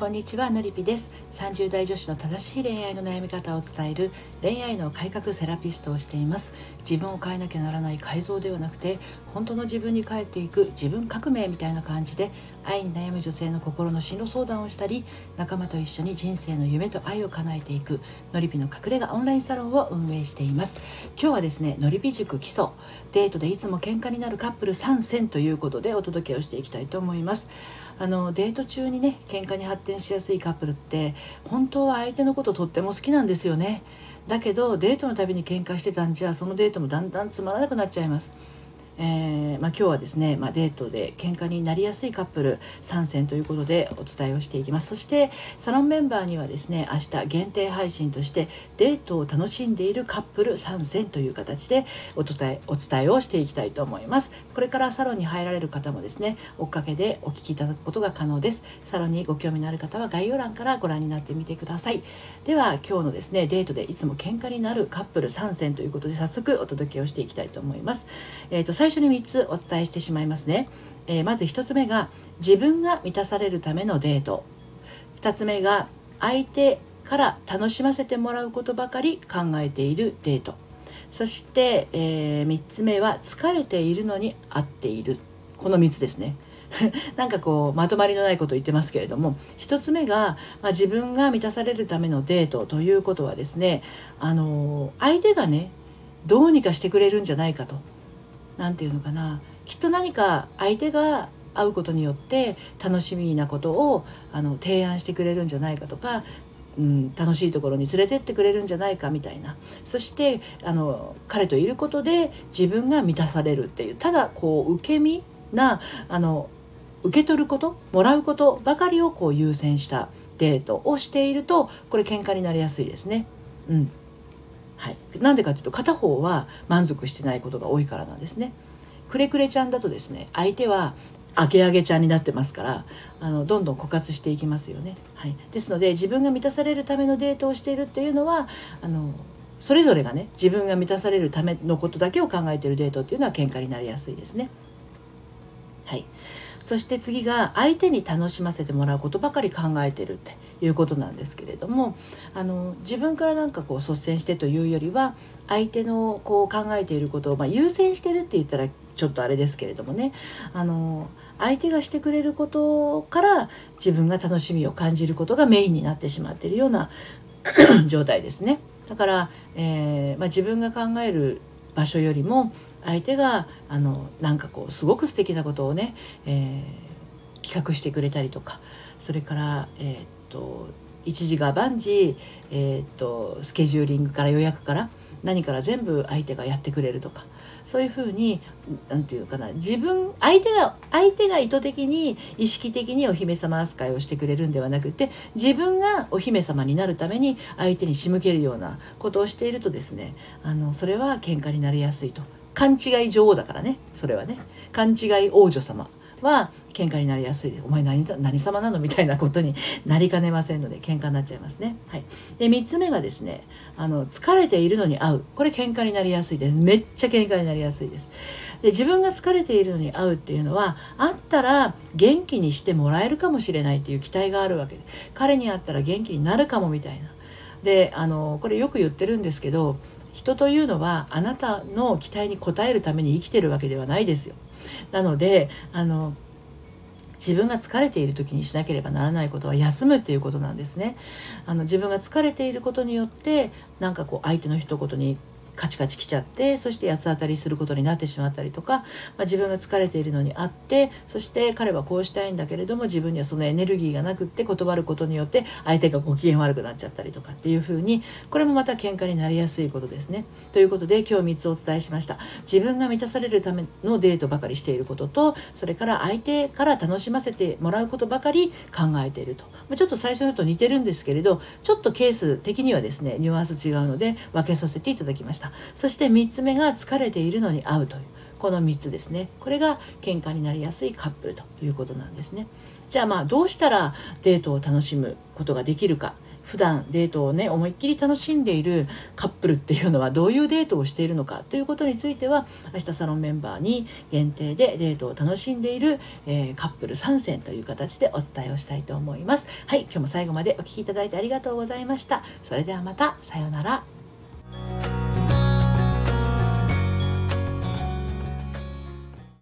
こんにちはのりぴです。30代女子の正しい恋愛の悩み方を伝える恋愛の改革セラピストをしています。自分を変えなきゃならない改造ではなくて本当の自分に帰っていく自分革命みたいな感じで愛に悩む女性の心の進路相談をしたり仲間と一緒に人生の夢と愛を叶えていくのりぴの隠れ家オンラインサロンを運営しています。今日はですねのりぴ塾基礎デートでいつも喧嘩になるカップル参戦ということでお届けをしていきたいと思います。あのデート中にね喧嘩に発展しやすいカップルって本当は相手のこととっても好きなんですよね。だけどデートのたびに喧嘩してたんじゃそのデートもだんだんつまらなくなっちゃいます。えー、まあ、今日はですね、まあ、デートで喧嘩になりやすいカップル参戦ということでお伝えをしていきます。そしてサロンメンバーにはですね明日限定配信としてデートを楽しんでいるカップル参戦という形でお伝えお伝えをしていきたいと思います。これからサロンに入られる方もですね追っかけでお聞きいただくことが可能です。サロンにご興味のある方は概要欄からご覧になってみてください。では今日のですねデートでいつも喧嘩になるカップル参戦ということで早速お届けをしていきたいと思います、えーと、最初に3つお伝えしてしまいますね、えー、まず1つ目が自分が満たされるためのデート。2つ目が相手から楽しませてもらうことばかり考えているデート。そして、えー、3つ目は疲れているのに合っている。この3つですね。なんかこうまとまりのないこと言ってますけれども1つ目が、まあ、自分が満たされるためのデートということはですねあの相手がねどうにかしてくれるんじゃないかと。何て言うのかな。きっと何か相手が会うことによって楽しみなことをあの提案してくれるんじゃないかとか、うん、楽しいところに連れてってくれるんじゃないかみたいな。そしてあの彼といることで自分が満たされるっていうただこう受け身なあの受け取ることもらうことばかりをこう優先したデートをしているとこれ喧嘩になりやすいですね。うん。はい、なんでかというと片方は満足してないことが多いからなんですね。くれくれちゃんだとですね相手はあげあげちゃんになってますからあのどんどん枯渇していきますよね。はい、ですので自分が満たされるためのデートをしているっていうのはあのそれぞれがね自分が満たされるためのことだけを考えてるデートっていうのは喧嘩になりやすいですね。はい、そして次が相手に楽しませてもらうことばかり考えてるっていうことなんですけれどもあの自分からなんかこう率先してというよりは相手のこう考えていることを、まあ、優先してるって言ったらちょっとあれですけれどもねあの相手がしてくれることから自分が楽しみを感じることがメインになってしまっているような 状態ですね。だから、えー、まあ、自分が考える場所よりも相手があのなんかこうすごく素敵なことをね、えー、企画してくれたりとかそれから、えー、と一時が万事、えー、っとスケジューリングから予約から何から全部相手がやってくれるとかそういうふうに何て言うかな自分相手が相手が意図的に意識的にお姫様扱いをしてくれるんではなくて自分がお姫様になるために相手に仕向けるようなことをしているとですねあのそれは喧嘩になりやすいと。勘違い女王だからねそれはね。勘違い王女様。は喧嘩になりやすいお前何何様なの？みたいなことになりかねませんので喧嘩になっちゃいますね。はい、で3つ目がですねあの疲れているのに会うこれ喧嘩になりやすいですめっちゃ喧嘩になりやすいです。で自分が疲れているのに会うっていうのは会ったら元気にしてもらえるかもしれないっていう期待があるわけで彼に会ったら元気になるかもみたいな。であのこれよく言ってるんですけど人というのはあなたの期待に応えるために生きてるわけではないですよ。なのであの自分が疲れている時にしなければならないことは休むっていうことなんですね。あの自分が疲れていることによってなんかこう相手の一言にカチカチきちゃってそして八つ当たりすることになってしまったりとか、まあ、自分が疲れているのにあってそして彼はこうしたいんだけれども自分にはそのエネルギーがなくって断ることによって相手がご機嫌悪くなっちゃったりとかっていうふうにこれもまた喧嘩になりやすいことですね。ということで今日3つお伝えしました。自分が満たされるためのデートばかりしていることとそれから相手から楽しませてもらうことばかり考えていると。まちょっと最初のと似てるんですけれどちょっとケース的にはですねニュアンス違うので分けさせていただきましたそして3つ目が疲れているのに会うというこの3つですねこれが喧嘩になりやすいカップルということなんですねじゃあまあどうしたらデートを楽しむことができるか普段デートをね思いっきり楽しんでいるカップルっていうのはどういうデートをしているのかということについては明日サロンメンバーに限定でデートを楽しんでいる、えー、カップル参戦という形でお伝えをしたいと思います。はい、今日も最後までお聴きいただいてありがとうございました。それではまた、さようなら。